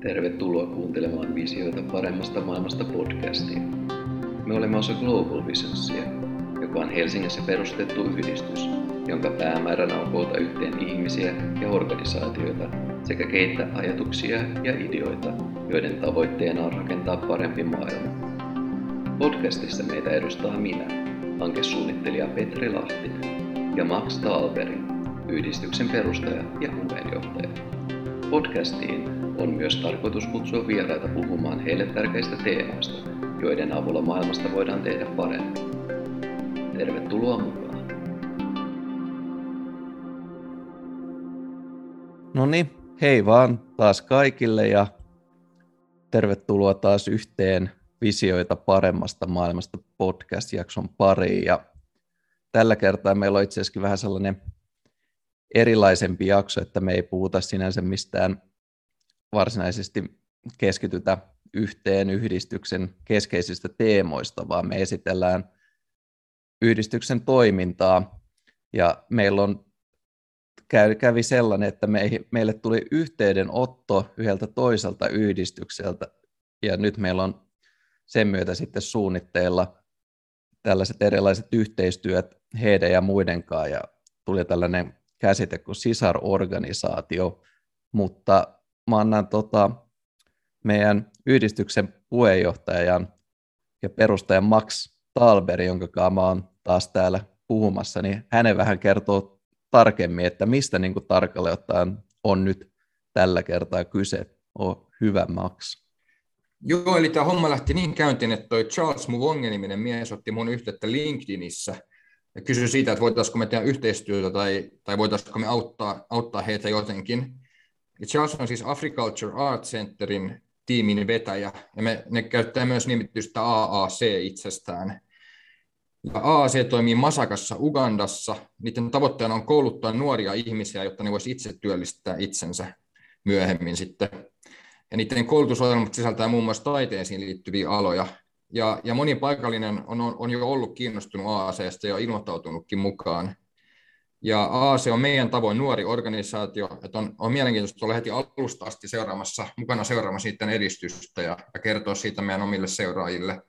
Tervetuloa kuuntelemaan Visioita paremmasta maailmasta podcastia. Me olemme osa Global Visionsia, joka on Helsingissä perustettu yhdistys, jonka päämääränä on koota yhteen ihmisiä ja organisaatioita sekä keittää ajatuksia ja ideoita, joiden tavoitteena on rakentaa parempi maailma. Podcastissa meitä edustaa minä, hankesuunnittelija Petri Lahtinen ja Max Talberi, yhdistyksen perustaja ja puheenjohtaja. Podcastiin on myös tarkoitus kutsua vieraita puhumaan heille tärkeistä teemoista, joiden avulla maailmasta voidaan tehdä parempi. Tervetuloa mukaan. No niin, hei vaan taas kaikille ja tervetuloa taas yhteen Visioita paremmasta maailmasta podcast-jakson pariin. Ja tällä kertaa meillä on itse asiassa vähän sellainen erilaisempi jakso, että me ei puhuta sinänsä mistään varsinaisesti keskitytä yhteen yhdistyksen keskeisistä teemoista, vaan me esitellään yhdistyksen toimintaa. Ja meillä on kävi sellainen, että meille tuli yhteydenotto yhdeltä toiselta yhdistykseltä, ja nyt meillä on sen myötä sitten suunnitteilla tällaiset erilaiset yhteistyöt heidän ja muiden kanssa, ja tuli tällainen käsite kuin sisarorganisaatio, mutta mä annan tota, meidän yhdistyksen puheenjohtajan ja perustajan Max Talberi, jonka mä oon taas täällä puhumassa, niin hänen vähän kertoo tarkemmin, että mistä niin tarkalleen ottaen on nyt tällä kertaa kyse. O, hyvä Max. Joo, eli tämä homma lähti niin käyntiin, että toi Charles Muvonge-niminen mies otti mun yhteyttä LinkedInissä ja kysyi siitä, että voitaisiinko me tehdä yhteistyötä tai, tai voitaisiinko me auttaa, auttaa heitä jotenkin. Charles on siis Agriculture Art Centerin tiimin vetäjä, ja me, ne käyttää myös nimitystä AAC itsestään. Ja AAC toimii Masakassa Ugandassa. Niiden tavoitteena on kouluttaa nuoria ihmisiä, jotta ne voisi itse työllistää itsensä myöhemmin sitten. Ja niiden koulutusohjelmat sisältää muun muassa taiteisiin liittyviä aloja. Ja, ja moni paikallinen on, on jo ollut kiinnostunut AACstä ja ilmoittautunutkin mukaan. Ja AC on meidän tavoin nuori organisaatio, että on, on mielenkiintoista olla heti alusta asti seuraamassa, mukana seuraamassa niiden edistystä ja, ja kertoa siitä meidän omille seuraajille.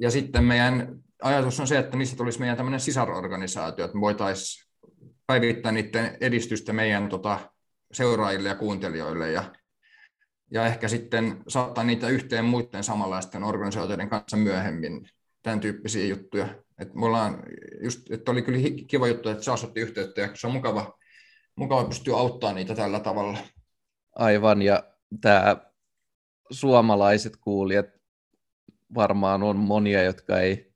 Ja sitten meidän ajatus on se, että niistä tulisi meidän tämmöinen sisarorganisaatio, että me voitaisiin päivittää niiden edistystä meidän tota, seuraajille ja kuuntelijoille ja, ja ehkä sitten saattaa niitä yhteen muiden samanlaisten organisaatioiden kanssa myöhemmin, tämän tyyppisiä juttuja. Et mulla on just, että oli kyllä kiva juttu, että saa otti yhteyttä ja se on mukava, mukava pystyä auttamaan niitä tällä tavalla. Aivan, ja tämä suomalaiset kuulijat varmaan on monia, jotka ei,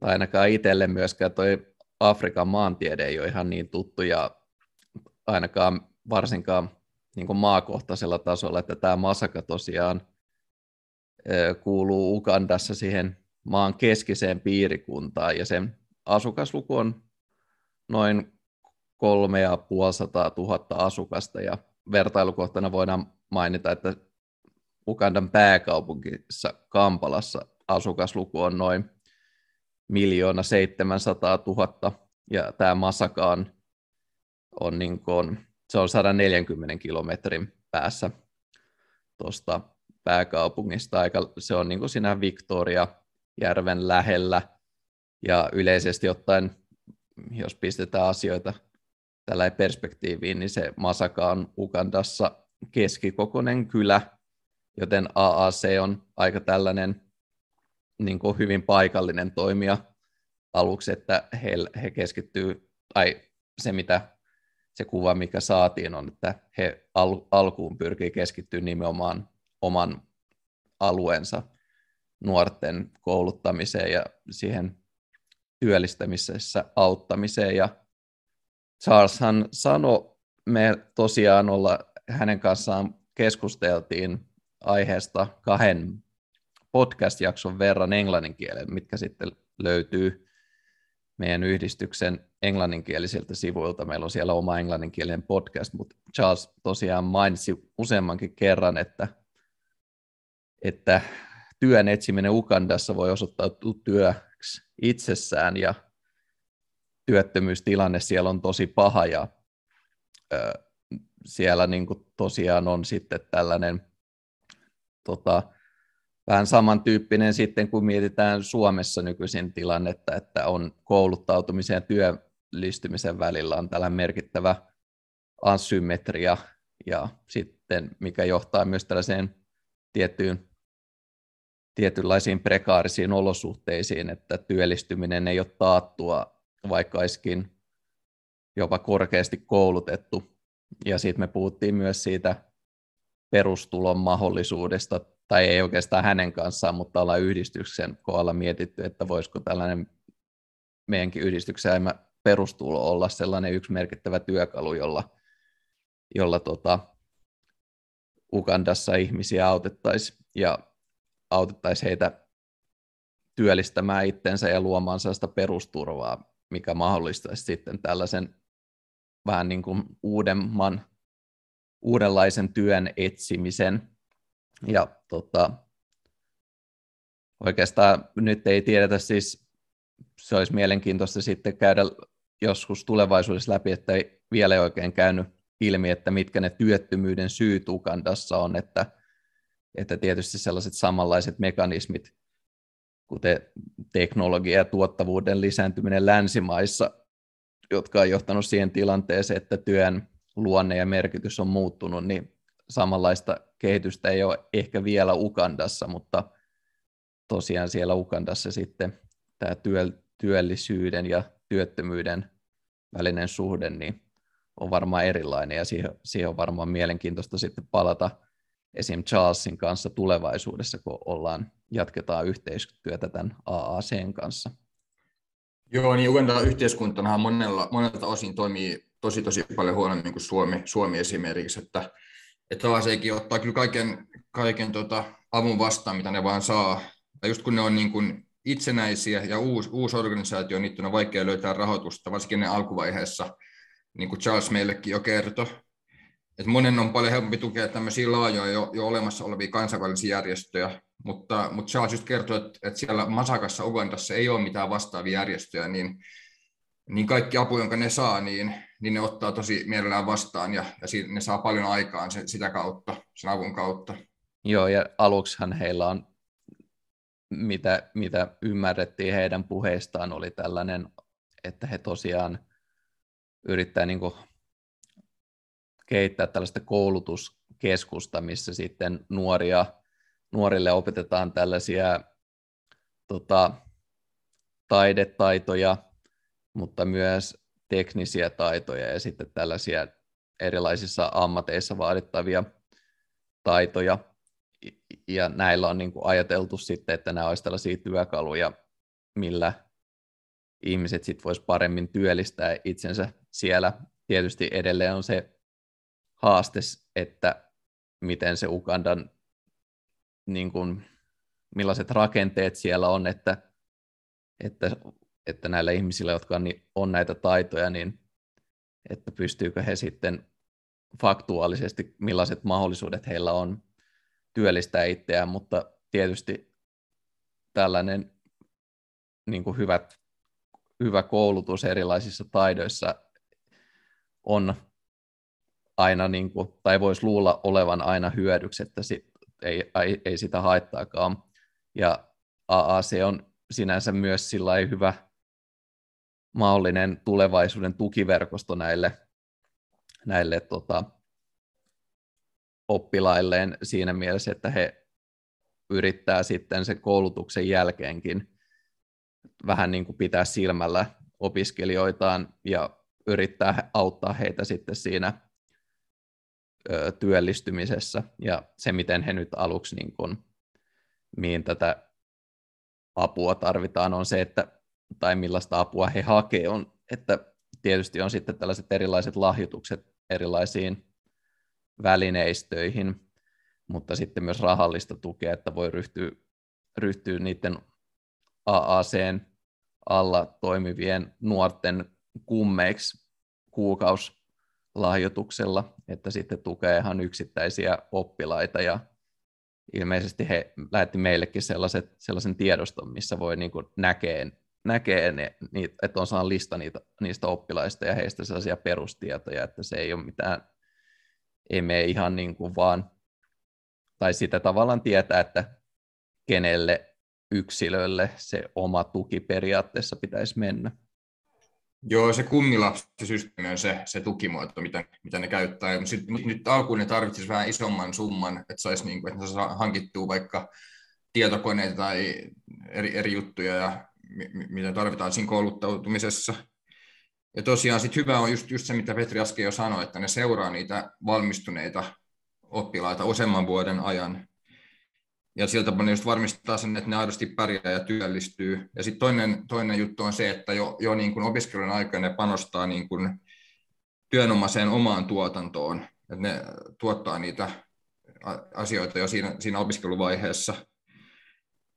tai ainakaan itselle myöskään toi Afrikan maantiede ei ole ihan niin tuttu, ja ainakaan varsinkaan niin maakohtaisella tasolla, että tämä Masaka tosiaan kuuluu Ugandassa siihen maan keskiseen piirikuntaan ja sen asukasluku on noin 3500 000 asukasta ja vertailukohtana voidaan mainita, että Ugandan pääkaupunkissa Kampalassa asukasluku on noin miljoona 700 000 ja tämä Masaka on, on, niin kuin, se on 140 kilometrin päässä tuosta pääkaupungista, aika, se on niin kuin siinä Victoria järven lähellä. Ja yleisesti ottaen, jos pistetään asioita tällä perspektiiviin, niin se Masaka on Ugandassa keskikokoinen kylä, joten AAC on aika tällainen niin kuin hyvin paikallinen toimija aluksi, että he, he keskittyy, tai se mitä se kuva, mikä saatiin, on, että he al, alkuun pyrkii keskittyä nimenomaan oman alueensa nuorten kouluttamiseen ja siihen työllistämisessä auttamiseen. Ja Charleshan sanoi, me tosiaan olla hänen kanssaan keskusteltiin aiheesta kahden podcast-jakson verran englannin kielen, mitkä sitten löytyy meidän yhdistyksen englanninkielisiltä sivuilta. Meillä on siellä oma englanninkielinen podcast, mutta Charles tosiaan mainitsi useammankin kerran, että, että työn etsiminen Ukandassa voi osoittautua työksi itsessään ja työttömyystilanne siellä on tosi paha ja ö, siellä niin kuin tosiaan on sitten tällainen tota, vähän samantyyppinen sitten, kun mietitään Suomessa nykyisin tilannetta, että on kouluttautumisen ja työllistymisen välillä on tällainen merkittävä asymmetria, ja sitten mikä johtaa myös tällaiseen tiettyyn, tietynlaisiin prekaarisiin olosuhteisiin, että työllistyminen ei ole taattua, vaikka olisikin jopa korkeasti koulutettu. Ja sitten me puhuttiin myös siitä perustulon mahdollisuudesta, tai ei oikeastaan hänen kanssaan, mutta ollaan yhdistyksen kohdalla mietitty, että voisiko tällainen meidänkin yhdistyksen perustulo olla sellainen yksi merkittävä työkalu, jolla, jolla tota, Ugandassa ihmisiä autettaisiin ja autettaisiin heitä työllistämään itsensä ja luomaan sellaista perusturvaa, mikä mahdollistaisi sitten tällaisen vähän niin kuin uudemman, uudenlaisen työn etsimisen. Ja tota, oikeastaan nyt ei tiedetä siis, se olisi mielenkiintoista sitten käydä joskus tulevaisuudessa läpi, että ei vielä oikein käynyt ilmi, että mitkä ne työttömyyden syyt Ugandassa on, että, että tietysti sellaiset samanlaiset mekanismit, kuten teknologia ja tuottavuuden lisääntyminen länsimaissa, jotka on johtanut siihen tilanteeseen, että työn luonne ja merkitys on muuttunut, niin samanlaista kehitystä ei ole ehkä vielä Ukandassa, mutta tosiaan siellä Ukandassa sitten tämä työllisyyden ja työttömyyden välinen suhde niin on varmaan erilainen ja siihen, siihen on varmaan mielenkiintoista sitten palata esim. Charlesin kanssa tulevaisuudessa, kun ollaan, jatketaan yhteistyötä tämän AACn kanssa. Joo, niin Uganda yhteiskuntana monella, monelta osin toimii tosi tosi paljon huonommin kuin Suomi, Suomi esimerkiksi, että, että AACkin ottaa kyllä kaiken, kaiken tota avun vastaan, mitä ne vaan saa. Ja just kun ne on niin kuin itsenäisiä ja uusi, uusi organisaatio, niin on vaikea löytää rahoitusta, varsinkin ne alkuvaiheessa, niin kuin Charles meillekin jo kertoi. Että monen on paljon helpompi tukea tämmöisiä laajoja jo, jo olemassa olevia kansainvälisiä järjestöjä, mutta, mutta Charles just kertoi, että, että siellä Masakassa Ugandassa ei ole mitään vastaavia järjestöjä, niin, niin kaikki apu, jonka ne saa, niin, niin ne ottaa tosi mielellään vastaan ja, ja ne saa paljon aikaan sen, sitä kautta, sen avun kautta. Joo, ja aluksihan heillä on mitä, mitä ymmärrettiin heidän puheistaan, oli tällainen, että he tosiaan yrittää niin kuin kehittää tällaista koulutuskeskusta, missä sitten nuoria, nuorille opetetaan tällaisia tota, taidetaitoja, mutta myös teknisiä taitoja ja sitten tällaisia erilaisissa ammateissa vaadittavia taitoja ja näillä on niin kuin ajateltu sitten, että nämä olisivat tällaisia työkaluja, millä ihmiset sitten vois paremmin työllistää itsensä siellä. Tietysti edelleen on se haaste, että miten se Ugandan, niin kuin, millaiset rakenteet siellä on, että, että, että näillä ihmisillä, jotka on, on näitä taitoja, niin että pystyykö he sitten faktuaalisesti, millaiset mahdollisuudet heillä on työllistää itseään, mutta tietysti tällainen niin kuin hyvät, hyvä koulutus erilaisissa taidoissa on aina, niin kuin, tai voisi luulla olevan aina hyödyksi, että sit ei, ei, ei sitä haittaakaan. Ja AAC on sinänsä myös sillä hyvä mahdollinen tulevaisuuden tukiverkosto näille, näille tota, oppilailleen siinä mielessä, että he yrittää sitten sen koulutuksen jälkeenkin vähän niin kuin pitää silmällä opiskelijoitaan ja yrittää auttaa heitä sitten siinä työllistymisessä. Ja se, miten he nyt aluksi, niin kuin, mihin tätä apua tarvitaan, on se, että, tai millaista apua he hakee, on, että tietysti on sitten tällaiset erilaiset lahjoitukset erilaisiin välineistöihin, mutta sitten myös rahallista tukea, että voi ryhtyä, ryhtyä niiden AACn alla toimivien nuorten kummeiksi kuukausilahjoituksella, että sitten tukee ihan yksittäisiä oppilaita ja ilmeisesti he lähetti meillekin sellaiset, sellaisen tiedoston, missä voi niin kuin näkee, näkee ne, että on saanut lista niitä, niistä oppilaista ja heistä sellaisia perustietoja, että se ei ole mitään ei mene ihan niin kuin vaan, tai sitä tavallaan tietää, että kenelle yksilölle se oma tuki periaatteessa pitäisi mennä. Joo, se kummilapsisysteemi on se, se tukimuoto, mitä, mitä ne käyttää. Nyt, nyt alkuun ne tarvitsisi vähän isomman summan, että saisi niin kuin, että saa hankittua vaikka tietokoneita tai eri, eri juttuja, ja mitä tarvitaan siinä kouluttautumisessa. Ja tosiaan sit hyvä on just, just se, mitä Petri äsken jo sanoi, että ne seuraa niitä valmistuneita oppilaita useamman vuoden ajan. Ja sieltä ne just varmistaa sen, että ne aidosti pärjää ja työllistyy. Ja sitten toinen, toinen juttu on se, että jo, jo niin kuin opiskelun aikana ne panostaa niin kuin työnomaiseen omaan tuotantoon. Että ne tuottaa niitä asioita jo siinä, siinä opiskeluvaiheessa.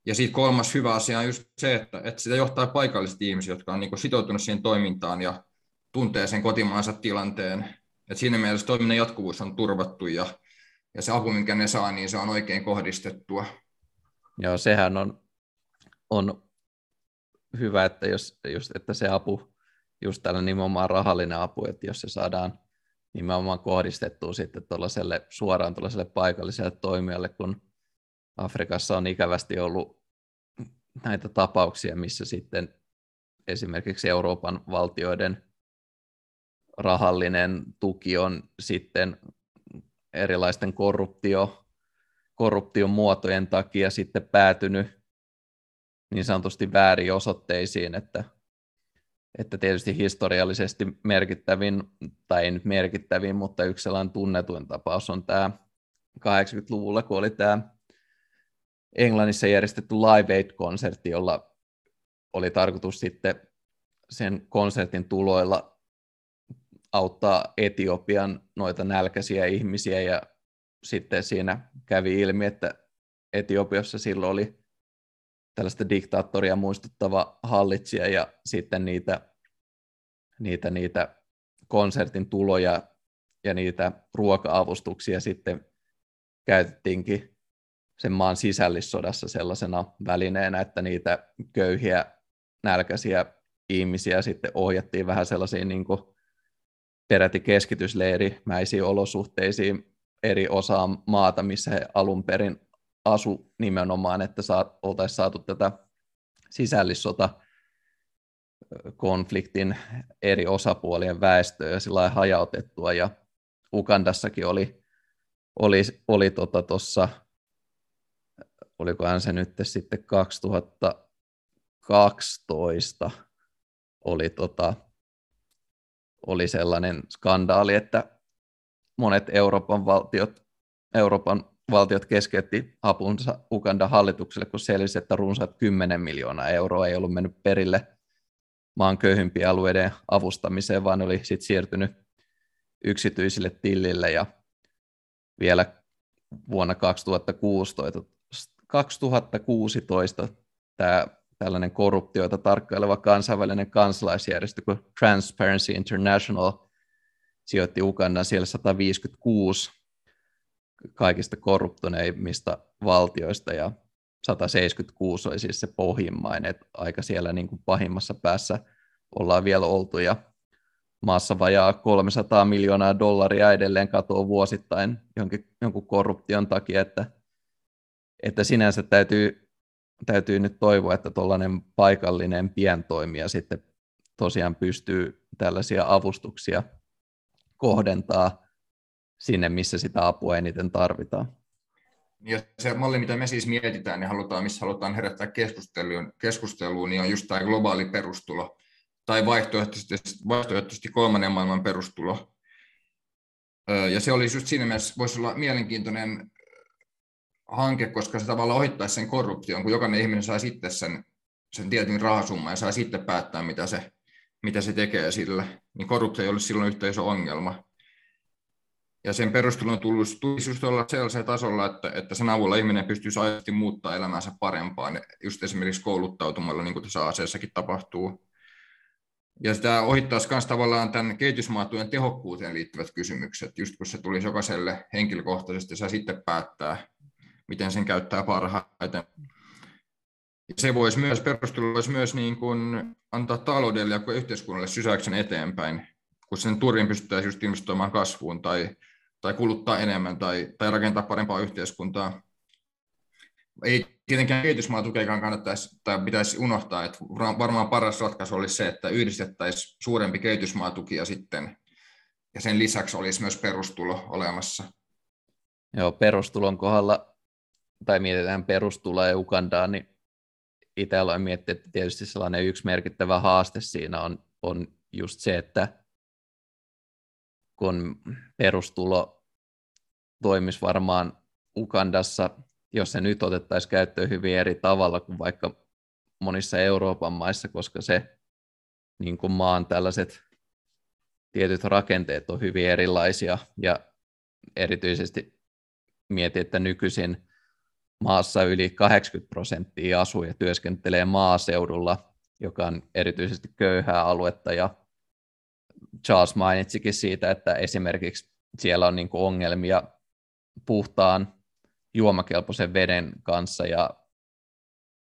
Ja sitten kolmas hyvä asia on just se, että, että sitä johtaa paikalliset ihmiset, jotka on niin sitoutunut siihen toimintaan ja tuntee sen kotimaansa tilanteen. Et siinä mielessä toiminnan jatkuvuus on turvattu ja, ja se apu, minkä ne saa, niin se on oikein kohdistettua. Joo, sehän on, on hyvä, että, jos, just, että se apu, just tällä nimenomaan rahallinen apu, että jos se saadaan nimenomaan kohdistettua sitten suoraan tuollaiselle paikalliselle toimijalle, kun Afrikassa on ikävästi ollut näitä tapauksia, missä sitten esimerkiksi Euroopan valtioiden rahallinen tuki on sitten erilaisten korruptio, korruption muotojen takia sitten päätynyt niin sanotusti väärin osoitteisiin, että, että tietysti historiallisesti merkittävin, tai ei nyt merkittävin, mutta yksi sellainen tunnetuin tapaus on tämä 80-luvulla, kun oli tämä Englannissa järjestetty Live Aid-konsertti, jolla oli tarkoitus sitten sen konsertin tuloilla auttaa Etiopian noita nälkäisiä ihmisiä ja sitten siinä kävi ilmi, että Etiopiassa silloin oli tällaista diktaattoria muistuttava hallitsija ja sitten niitä, niitä, niitä konsertin tuloja ja niitä ruoka-avustuksia sitten käytettiinkin sen maan sisällissodassa sellaisena välineenä, että niitä köyhiä, nälkäisiä ihmisiä sitten ohjattiin vähän sellaisiin niin kuin peräti keskitysleirimäisiin olosuhteisiin eri osaan maata, missä he alun perin asu nimenomaan, että saat, oltaisiin saatu tätä sisällissota konfliktin eri osapuolien väestöä sillä hajautettua. Ja Ukandassakin oli, oli, oli tuossa tota olikohan se nyt sitten 2012 oli, tota, oli sellainen skandaali, että monet Euroopan valtiot, Euroopan valtiot keskeytti apunsa Ugandan hallitukselle, kun selvisi, että runsaat 10 miljoonaa euroa ei ollut mennyt perille maan köyhimpien alueiden avustamiseen, vaan oli sitten siirtynyt yksityisille tillille ja vielä vuonna 2016 2016 tämä tällainen korruptioita tarkkaileva kansainvälinen kansalaisjärjestö kuin Transparency International sijoitti Ugandan siellä 156 kaikista korruptoneimmista valtioista ja 176 oli siis se pohjimmainen, että aika siellä niin kuin pahimmassa päässä ollaan vielä oltu ja maassa vajaa 300 miljoonaa dollaria edelleen katoaa vuosittain jonkin, jonkun korruption takia, että että sinänsä täytyy, täytyy nyt toivoa, että tuollainen paikallinen pientoimija sitten tosiaan pystyy tällaisia avustuksia kohdentaa sinne, missä sitä apua eniten tarvitaan. Ja se malli, mitä me siis mietitään, niin halutaan, missä halutaan herättää keskusteluun, keskusteluun niin on just tämä globaali perustulo, tai vaihtoehtoisesti, vaihtoehtoisesti kolmannen maailman perustulo. Ja se olisi just siinä mielessä, voisi olla mielenkiintoinen hanke, koska se tavallaan ohittaisi sen korruption, kun jokainen ihminen saa sitten sen, sen tietyn rahasumman ja saa sitten päättää, mitä se, mitä se tekee sillä, niin korruptio ei olisi silloin yhtä iso ongelma. Ja sen perustelun tulisi, tulisi just olla sellaisella tasolla, että, että sen avulla ihminen pystyisi aidosti muuttaa elämänsä parempaan, just esimerkiksi kouluttautumalla, niin kuin tässä aseessakin tapahtuu. Ja sitä ohittaisi myös tavallaan tämän kehitysmaatujen tehokkuuteen liittyvät kysymykset, just kun se tulisi jokaiselle henkilökohtaisesti, saa sitten päättää, miten sen käyttää parhaiten. Se voisi myös, perustelu voisi myös niin kuin antaa taloudelle ja yhteiskunnalle sysäyksen eteenpäin, kun sen turvin pystyttäisiin just investoimaan kasvuun tai, tai kuluttaa enemmän tai, tai rakentaa parempaa yhteiskuntaa. Ei tietenkään kehitysmaatukeakaan kannattaisi tai pitäisi unohtaa, että varmaan paras ratkaisu olisi se, että yhdistettäisiin suurempi kehitysmaatuki ja sitten ja sen lisäksi olisi myös perustulo olemassa. Joo, perustulon kohdalla, tai mietitään perustuloa ja Ugandaa, niin itse aloin miettiä, että tietysti sellainen yksi merkittävä haaste siinä on, on just se, että kun perustulo toimisi varmaan Ugandassa, jos se nyt otettaisiin käyttöön hyvin eri tavalla kuin vaikka monissa Euroopan maissa, koska se niin kuin maan tällaiset tietyt rakenteet on hyvin erilaisia. Ja erityisesti mietin, että nykyisin maassa yli 80 prosenttia asuu ja työskentelee maaseudulla, joka on erityisesti köyhää aluetta. Ja Charles mainitsikin siitä, että esimerkiksi siellä on niin ongelmia puhtaan juomakelpoisen veden kanssa ja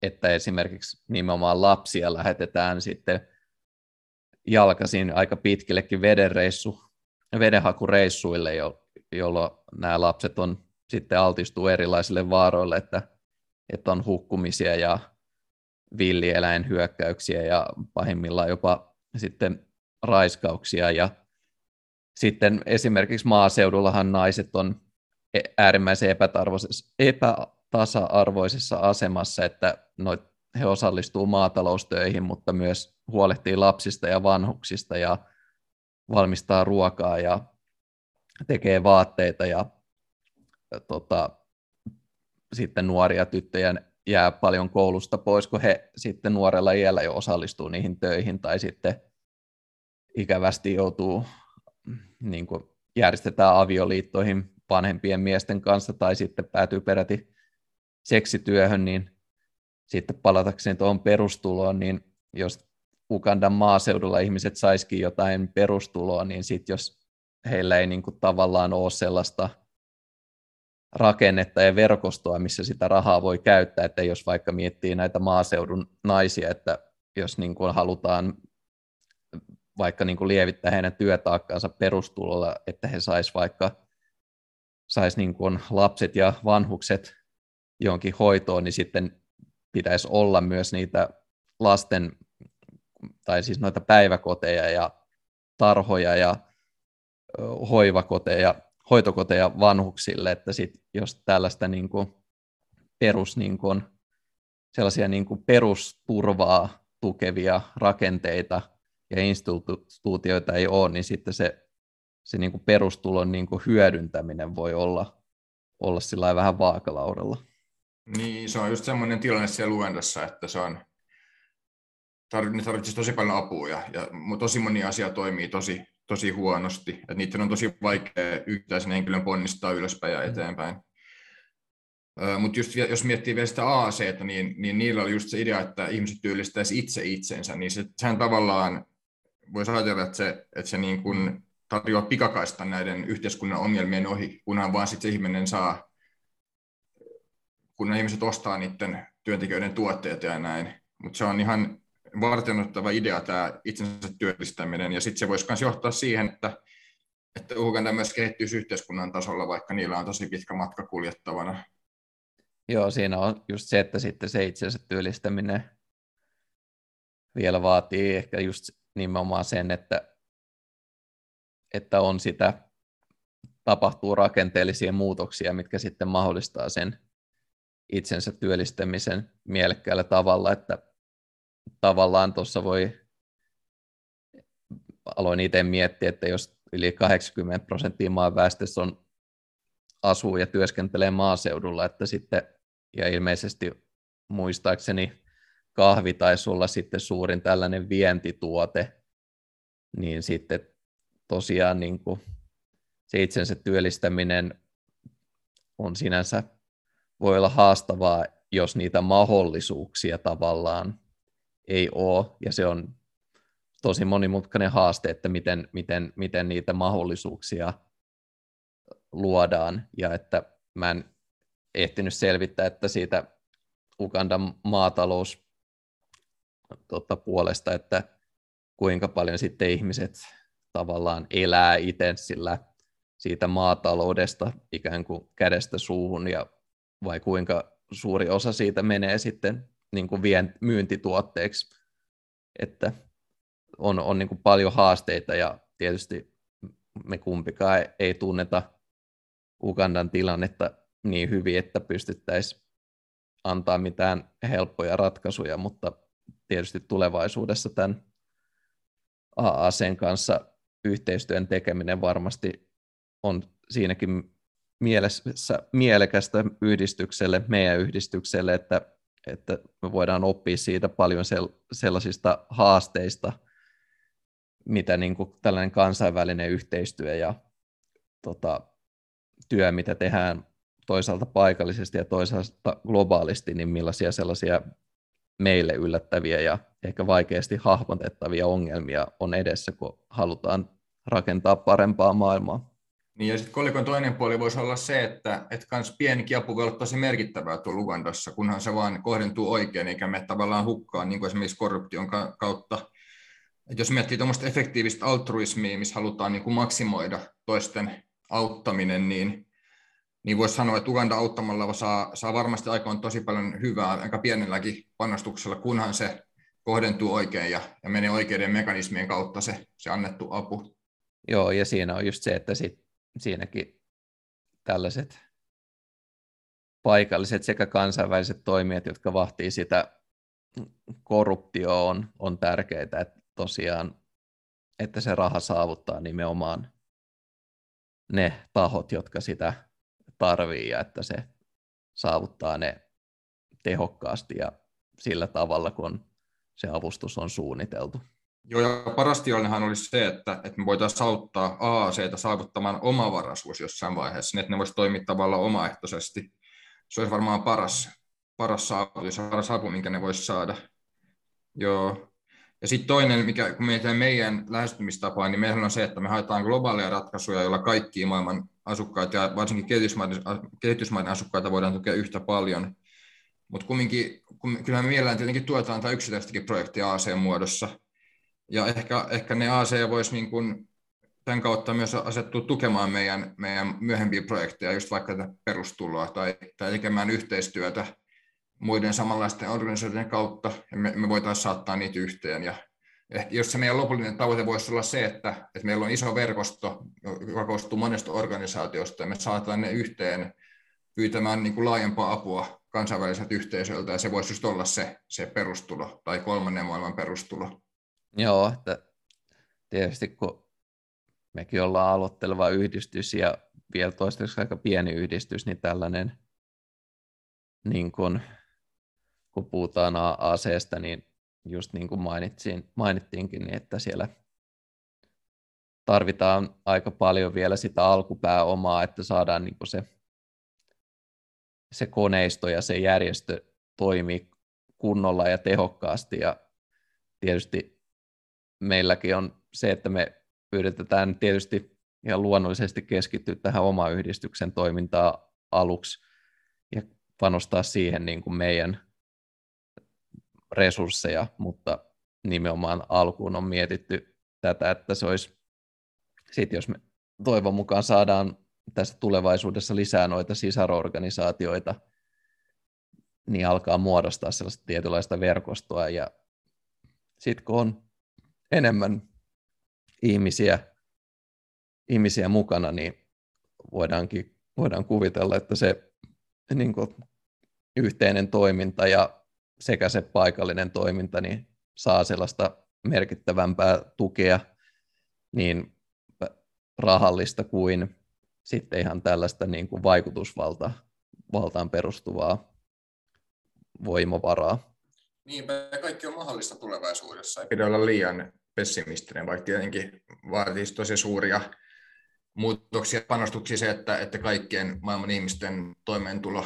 että esimerkiksi nimenomaan lapsia lähetetään sitten jalkaisin aika pitkillekin vedenreissu, vedenhakureissuille, jo, jolloin nämä lapset on sitten altistuu erilaisille vaaroille, että, että on hukkumisia ja villieläinhyökkäyksiä ja pahimmillaan jopa sitten raiskauksia. Ja sitten esimerkiksi maaseudullahan naiset on äärimmäisen epätasa-arvoisessa asemassa, että noit, he osallistuu maataloustöihin, mutta myös huolehtii lapsista ja vanhuksista ja valmistaa ruokaa ja tekee vaatteita ja tota, sitten nuoria tyttöjä jää paljon koulusta pois, kun he sitten nuorella iällä jo osallistuu niihin töihin tai sitten ikävästi joutuu, niin kuin järjestetään avioliittoihin vanhempien miesten kanssa tai sitten päätyy peräti seksityöhön, niin sitten palatakseen tuohon perustuloon, niin jos Ugandan maaseudulla ihmiset saisikin jotain perustuloa, niin sitten jos heillä ei niin kuin tavallaan ole sellaista rakennetta ja verkostoa, missä sitä rahaa voi käyttää, että jos vaikka miettii näitä maaseudun naisia, että jos niin kuin halutaan vaikka niin kuin lievittää heidän työtaakkaansa perustulolla, että he sais vaikka sais niin kuin lapset ja vanhukset jonkin hoitoon, niin sitten pitäisi olla myös niitä lasten, tai siis noita päiväkoteja ja tarhoja ja hoivakoteja, hoitokoteja vanhuksille, että sit jos tällaista niin kuin perus, niin kuin, sellaisia niin kuin perusturvaa tukevia rakenteita ja instituutioita ei ole, niin sitten se, se niin kuin perustulon niin kuin hyödyntäminen voi olla, olla sillä vähän vaakalaudalla. Niin, se on just semmoinen tilanne siellä luennossa, että se on, tar- ne tarvitsisi tosi paljon apua ja, ja tosi moni asia toimii tosi, tosi huonosti. Että niiden on tosi vaikea yksittäisen henkilön ponnistaa ylöspäin ja mm. eteenpäin. Mutta just jos miettii vielä sitä AC, niin, niin niillä oli just se idea, että ihmiset työllistäisi itse itsensä, niin se, sehän tavallaan voisi ajatella, että se, että se niin kuin tarjoaa pikakaista näiden yhteiskunnan ongelmien ohi, kunhan vaan sitten se ihminen saa, kun ihmiset ostaa niiden työntekijöiden tuotteet ja näin. Mutta se on ihan vartenottava idea tämä itsensä työllistäminen, ja sitten se voisi myös johtaa siihen, että, että Uganda myös kehittyisi yhteiskunnan tasolla, vaikka niillä on tosi pitkä matka kuljettavana. Joo, siinä on just se, että sitten se itsensä työllistäminen vielä vaatii ehkä just nimenomaan sen, että, että on sitä, tapahtuu rakenteellisia muutoksia, mitkä sitten mahdollistaa sen itsensä työllistämisen mielekkäällä tavalla, että tavallaan tuossa voi, aloin itse miettiä, että jos yli 80 prosenttia maan väestöstä on asuu ja työskentelee maaseudulla, että sitten, ja ilmeisesti muistaakseni kahvi taisi olla sitten suurin tällainen vientituote, niin sitten tosiaan niin kuin se itsensä työllistäminen on sinänsä, voi olla haastavaa, jos niitä mahdollisuuksia tavallaan ei ole, ja se on tosi monimutkainen haaste, että miten, miten, miten niitä mahdollisuuksia luodaan, ja että mä en ehtinyt selvittää, että siitä Ugandan maatalous tota, puolesta, että kuinka paljon sitten ihmiset tavallaan elää itse sillä siitä maataloudesta ikään kuin kädestä suuhun ja vai kuinka suuri osa siitä menee sitten niin kuin vien, myyntituotteeksi, että on, on niin kuin paljon haasteita ja tietysti me kumpikaan ei tunneta Ugandan tilannetta niin hyvin, että pystyttäisiin antaa mitään helppoja ratkaisuja, mutta tietysti tulevaisuudessa tämän AACn kanssa yhteistyön tekeminen varmasti on siinäkin mielessä mielekästä yhdistykselle, meidän yhdistykselle, että, että me voidaan oppia siitä paljon sellaisista haasteista, mitä niin kuin tällainen kansainvälinen yhteistyö ja tota, työ, mitä tehdään toisaalta paikallisesti ja toisaalta globaalisti, niin millaisia sellaisia meille yllättäviä ja ehkä vaikeasti hahmotettavia ongelmia on edessä, kun halutaan rakentaa parempaa maailmaa. Niin ja sitten kolikon toinen puoli voisi olla se, että et kans pienikin apu voi olla tosi merkittävää tuolla Ugandassa, kunhan se vaan kohdentuu oikein, eikä me tavallaan hukkaan, niin kuin esimerkiksi korruption kautta. Et jos miettii tuommoista efektiivistä altruismia, missä halutaan niin kuin maksimoida toisten auttaminen, niin, niin voisi sanoa, että Uganda auttamalla saa, saa varmasti aikaan tosi paljon hyvää aika pienelläkin panostuksella, kunhan se kohdentuu oikein ja, ja menee oikeiden mekanismien kautta se, se annettu apu. Joo, ja siinä on just se, että sit, siinäkin tällaiset paikalliset sekä kansainväliset toimijat, jotka vahtii sitä korruptioa, on, on tärkeää, että tosiaan, että se raha saavuttaa nimenomaan ne tahot, jotka sitä tarvii ja että se saavuttaa ne tehokkaasti ja sillä tavalla, kun se avustus on suunniteltu. Joo, ja paras tilannehan olisi se, että, että me voitaisiin auttaa AAC saavuttamaan omavaraisuus jossain vaiheessa, niin että ne voisi toimia tavallaan omaehtoisesti. Se olisi varmaan paras, paras saavutus ja paras apu, minkä ne voisi saada. Joo. Ja sitten toinen, mikä, kun mietitään meidän lähestymistapaa, niin meillä on se, että me haetaan globaaleja ratkaisuja, joilla kaikki maailman asukkaat ja varsinkin kehitysmaiden, kehitysmaiden asukkaita voidaan tukea yhtä paljon. Mutta kumminkin, kyllähän me mielellään tietenkin tuetaan tämä yksittäistäkin projektia AC-muodossa. Ja ehkä, ehkä ne AC voisi niin kuin tämän kautta myös asettua tukemaan meidän, meidän myöhempiä projekteja, just vaikka tätä perustuloa tai, tai tekemään yhteistyötä muiden samanlaisten organisaatioiden kautta, ja me, me voitaisiin saattaa niitä yhteen. Ja ehkä jos se meidän lopullinen tavoite voisi olla se, että, että meillä on iso verkosto, joka koostuu monesta organisaatiosta, ja me saadaan ne yhteen pyytämään niin kuin laajempaa apua kansainväliseltä yhteisöltä, ja se voisi just olla se, se perustulo, tai kolmannen maailman perustulo. Joo, että tietysti kun mekin ollaan aloitteleva yhdistys, ja vielä toistaiseksi aika pieni yhdistys, niin tällainen niin kuin kun puhutaan aseesta, niin just niin kuin mainitsin, mainittiinkin, niin että siellä tarvitaan aika paljon vielä sitä alkupääomaa, että saadaan niin se, se koneisto ja se järjestö toimii kunnolla ja tehokkaasti. Ja tietysti meilläkin on se, että me yritetään tietysti ihan luonnollisesti keskittyä tähän oma yhdistyksen toimintaan aluksi ja panostaa siihen niin kuin meidän resursseja, mutta nimenomaan alkuun on mietitty tätä, että se olisi, sit jos me toivon mukaan saadaan tässä tulevaisuudessa lisää noita sisarorganisaatioita, niin alkaa muodostaa sellaista tietynlaista verkostoa. Ja sitten kun on enemmän ihmisiä, ihmisiä mukana, niin voidaankin, voidaan kuvitella, että se niin kuin, yhteinen toiminta ja sekä se paikallinen toiminta niin saa sellaista merkittävämpää tukea niin rahallista kuin sitten ihan tällaista niin kuin vaikutusvalta, valtaan perustuvaa voimavaraa. Niinpä kaikki on mahdollista tulevaisuudessa. Ei pidä olla liian pessimistinen, vaikka tietenkin vaatisi tosi suuria muutoksia panostuksia se, että, että kaikkien maailman ihmisten toimeentulo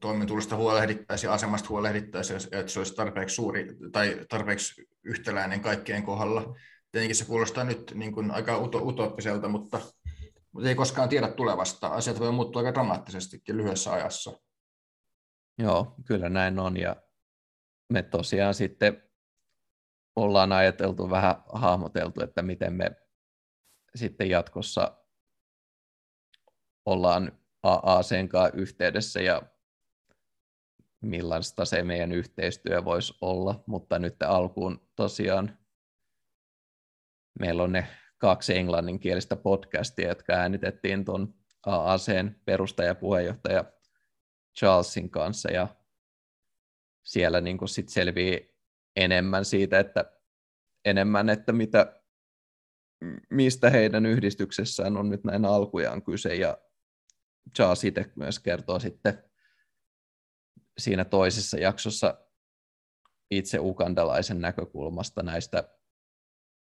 toimeentulosta huolehdittaisiin ja asemasta huolehdittaisiin, että se olisi tarpeeksi suuri tai tarpeeksi yhtäläinen kaikkien kohdalla. Tietenkin se kuulostaa nyt niin kuin aika utooppiselta, mutta, mutta ei koskaan tiedä tulevasta. Asiat voi muuttua aika dramaattisestikin lyhyessä ajassa. Joo, kyllä näin on. Ja me tosiaan sitten ollaan ajateltu, vähän hahmoteltu, että miten me sitten jatkossa ollaan AACn kanssa yhteydessä ja millaista se meidän yhteistyö voisi olla, mutta nyt alkuun tosiaan meillä on ne kaksi englanninkielistä podcastia, jotka äänitettiin tuon AACn perustajapuheenjohtaja Charlesin kanssa. Ja siellä niin sit selvii enemmän siitä, että enemmän, että mitä, mistä heidän yhdistyksessään on nyt näin alkujaan kyse. Ja Charles itse myös kertoo sitten siinä toisessa jaksossa itse ukandalaisen näkökulmasta näistä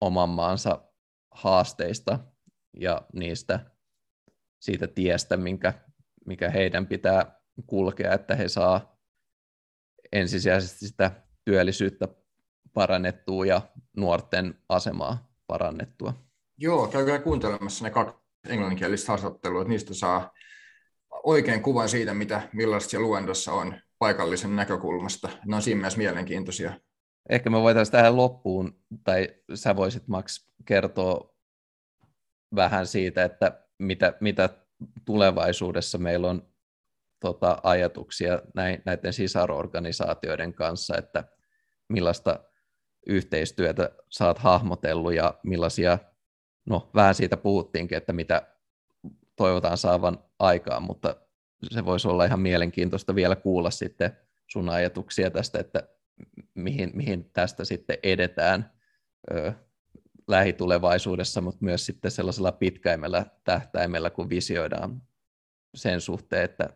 oman maansa haasteista ja niistä siitä tiestä, minkä, mikä heidän pitää kulkea, että he saa ensisijaisesti sitä työllisyyttä parannettua ja nuorten asemaa parannettua. Joo, käykää kuuntelemassa ne kaksi englanninkielistä haastattelua, että niistä saa oikein kuvan siitä, mitä, millaista se luendossa on paikallisen näkökulmasta. Ne on siinä mielessä mielenkiintoisia. Ehkä me voitaisiin tähän loppuun, tai sä voisit Max kertoa vähän siitä, että mitä, mitä tulevaisuudessa meillä on tota, ajatuksia näiden sisarorganisaatioiden kanssa, että millaista yhteistyötä sä oot hahmotellut ja millaisia, no vähän siitä puhuttiinkin, että mitä toivotaan saavan aikaan, mutta se voisi olla ihan mielenkiintoista vielä kuulla sitten sun ajatuksia tästä, että mihin, mihin tästä sitten edetään ö, lähitulevaisuudessa, mutta myös sitten sellaisella pitkäimellä tähtäimellä, kun visioidaan sen suhteen, että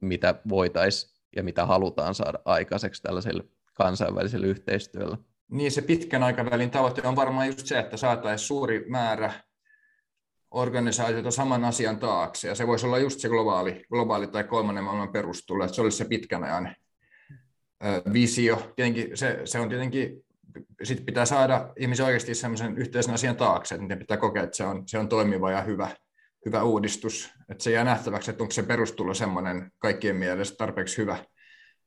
mitä voitaisiin ja mitä halutaan saada aikaiseksi tällaiselle kansainväliselle yhteistyöllä. Niin se pitkän aikavälin tavoite on varmaan just se, että saataisiin suuri määrä organisaatiota saman asian taakse, ja se voisi olla just se globaali, globaali tai kolmannen maailman perustulo, että se olisi se pitkän ajan visio. Tietenkin se, se on tietenkin, sit pitää saada ihmisiä oikeasti sellaisen yhteisen asian taakse, että niiden pitää kokea, että se on, se on toimiva ja hyvä, hyvä uudistus. Että se jää nähtäväksi, että onko se perustulo semmoinen kaikkien mielestä tarpeeksi hyvä,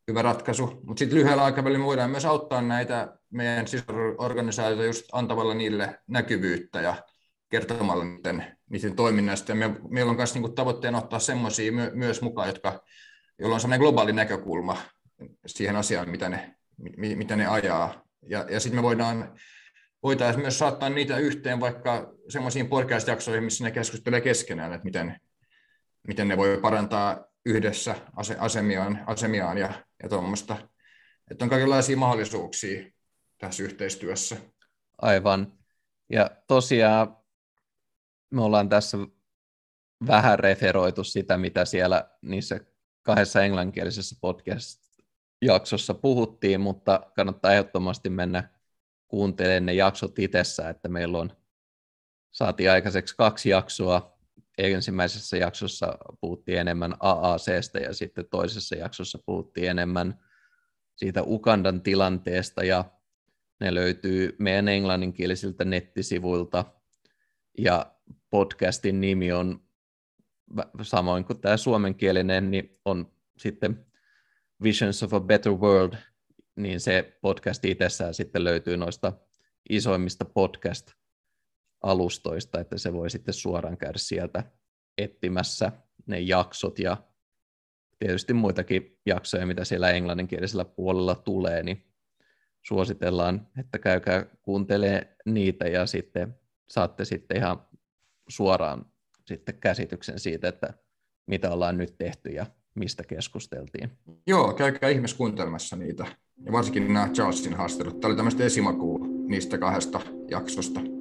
hyvä ratkaisu. Mutta sitten lyhyellä aikavälillä voidaan myös auttaa näitä meidän sisäorganisaatioita just antamalla niille näkyvyyttä ja kertomalla niiden, niiden toiminnasta. Ja me, meillä on myös niin tavoitteena ottaa semmoisia my, myös mukaan, jotka, joilla on sellainen globaali näkökulma siihen asiaan, mitä ne, mitä ne ajaa. Ja, ja sitten me voidaan, voitaisiin myös saattaa niitä yhteen vaikka semmoisiin podcast-jaksoihin, missä ne keskustelee keskenään, että miten, miten ne voi parantaa yhdessä ase, asemiaan, asemiaan ja, ja tuommoista. Että on kaikenlaisia mahdollisuuksia tässä yhteistyössä. Aivan. Ja tosiaan me ollaan tässä vähän referoitu sitä, mitä siellä niissä kahdessa englanninkielisessä podcast-jaksossa puhuttiin, mutta kannattaa ehdottomasti mennä kuuntelemaan ne jaksot itsessä, että meillä on saatiin aikaiseksi kaksi jaksoa. Ensimmäisessä jaksossa puhuttiin enemmän AACstä ja sitten toisessa jaksossa puhuttiin enemmän siitä Ukandan tilanteesta ja ne löytyy meidän englanninkielisiltä nettisivuilta. Ja podcastin nimi on samoin kuin tämä suomenkielinen, niin on sitten Visions of a Better World, niin se podcast itsessään sitten löytyy noista isoimmista podcast-alustoista, että se voi sitten suoraan käydä sieltä etsimässä ne jaksot ja tietysti muitakin jaksoja, mitä siellä englanninkielisellä puolella tulee, niin suositellaan, että käykää kuuntelee niitä ja sitten saatte sitten ihan suoraan sitten käsityksen siitä, että mitä ollaan nyt tehty ja mistä keskusteltiin. Joo, käykää ihmeessä kuuntelemassa niitä. Ja varsinkin nämä Charlesin haastattelut. Tämä oli tämmöistä esimakuu niistä kahdesta jaksosta.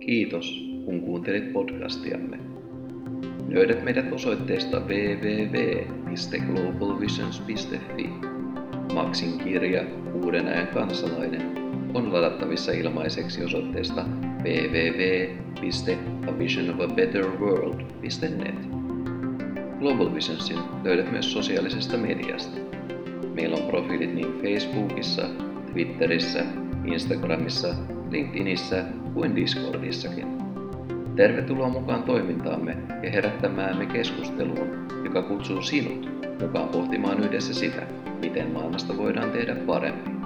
Kiitos, kun kuuntelit podcastiamme. Löydät meidät osoitteesta www.globalvisions.fi. Maxin kirja Uuden ajan kansalainen on ladattavissa ilmaiseksi osoitteesta www.avisionofabetterworld.net. Global Visionsin löydät myös sosiaalisesta mediasta. Meillä on profiilit niin Facebookissa, Twitterissä, Instagramissa, LinkedInissä kuin Discordissakin. Tervetuloa mukaan toimintaamme ja herättämäämme keskusteluun, joka kutsuu sinut mukaan pohtimaan yhdessä sitä, miten maailmasta voidaan tehdä paremmin.